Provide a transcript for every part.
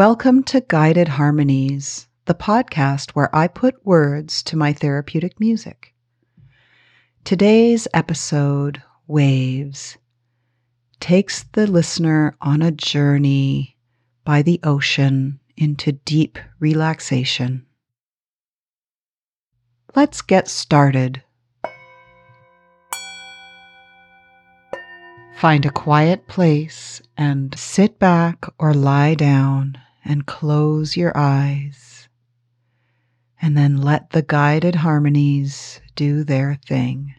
Welcome to Guided Harmonies, the podcast where I put words to my therapeutic music. Today's episode, Waves, takes the listener on a journey by the ocean into deep relaxation. Let's get started. Find a quiet place and sit back or lie down and close your eyes. And then let the guided harmonies do their thing.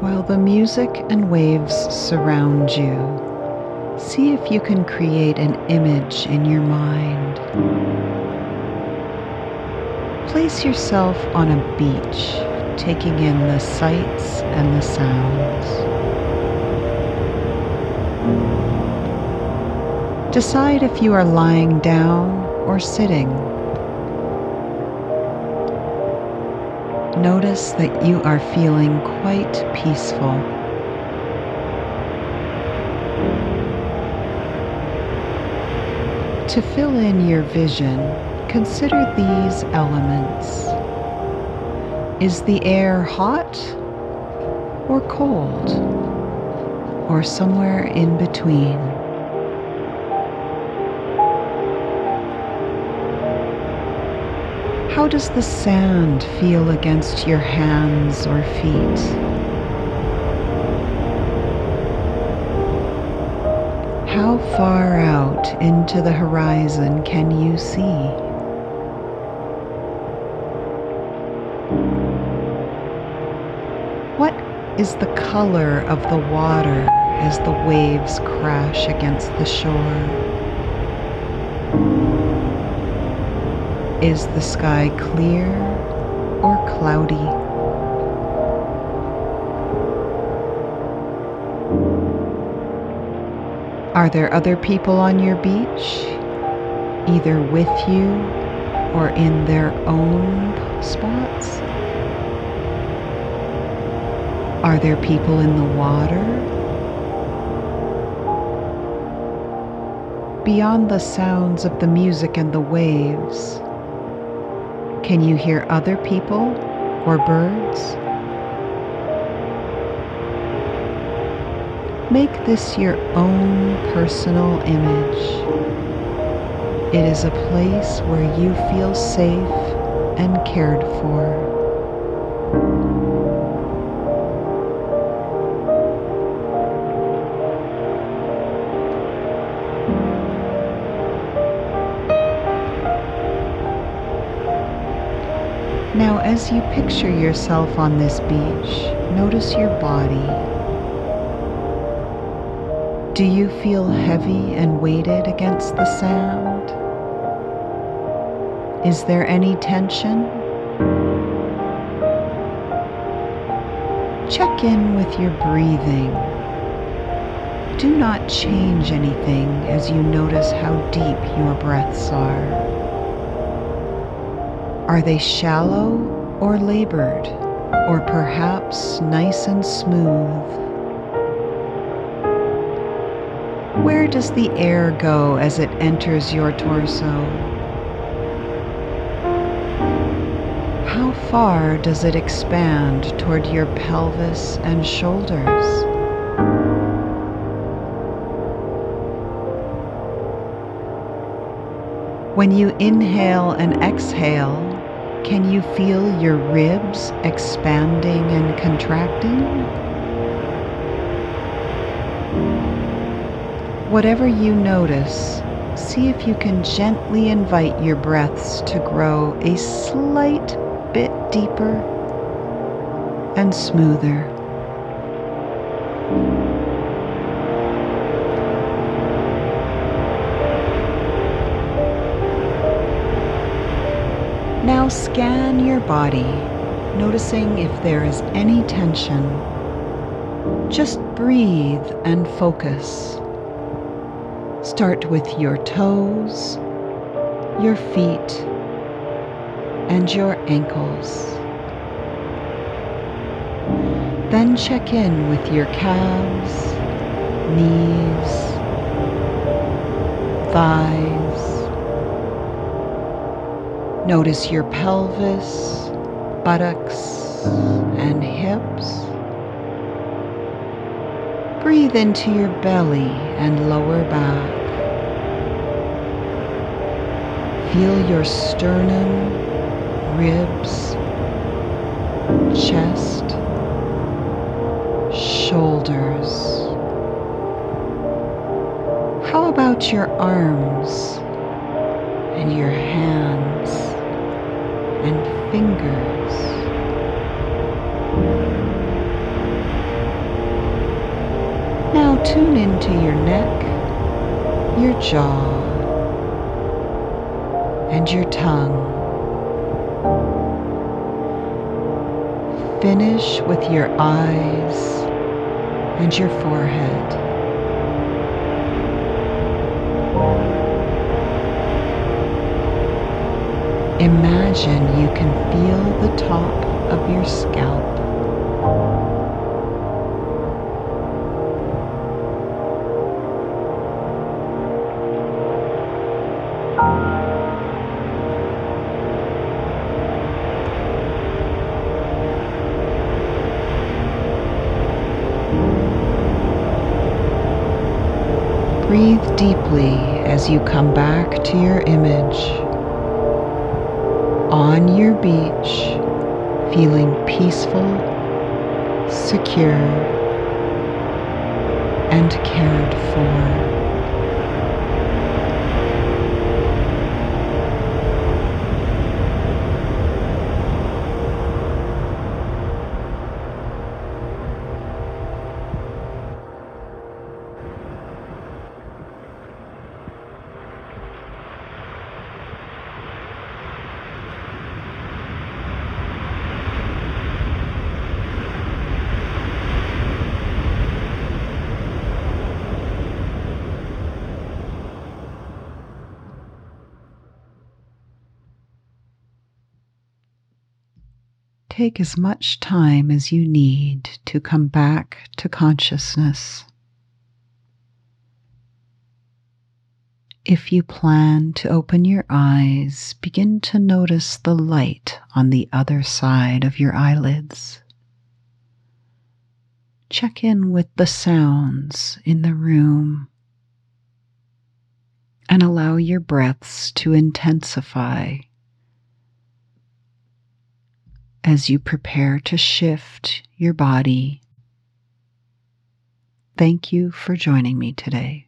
While the music and waves surround you, see if you can create an image in your mind. Place yourself on a beach, taking in the sights and the sounds. Decide if you are lying down or sitting. Notice that you are feeling quite peaceful. To fill in your vision, consider these elements. Is the air hot or cold or somewhere in between? How does the sand feel against your hands or feet? How far out into the horizon can you see? What is the color of the water as the waves crash against the shore? Is the sky clear or cloudy? Are there other people on your beach, either with you or in their own spots? Are there people in the water? Beyond the sounds of the music and the waves, can you hear other people or birds? Make this your own personal image. It is a place where you feel safe and cared for. As you picture yourself on this beach, notice your body. Do you feel heavy and weighted against the sand? Is there any tension? Check in with your breathing. Do not change anything as you notice how deep your breaths are. Are they shallow or labored, or perhaps nice and smooth? Where does the air go as it enters your torso? How far does it expand toward your pelvis and shoulders? When you inhale and exhale, can you feel your ribs expanding and contracting? Whatever you notice, see if you can gently invite your breaths to grow a slight bit deeper and smoother. Scan your body, noticing if there is any tension. Just breathe and focus. Start with your toes, your feet, and your ankles. Then check in with your calves, knees, thighs. Notice your pelvis, buttocks, and hips. Breathe into your belly and lower back. Feel your sternum, ribs, chest, shoulders. How about your arms and your hands and fingers? Now tune into your neck, your jaw, and your tongue. Finish with your eyes and your forehead. Imagine you can feel the top of your scalp. Breathe deeply as you come back to your image. On your beach, feeling peaceful, secure, and cared for. Take as much time as you need to come back to consciousness. If you plan to open your eyes, begin to notice the light on the other side of your eyelids. Check in with the sounds in the room and allow your breaths to intensify as you prepare to shift your body. Thank you for joining me today.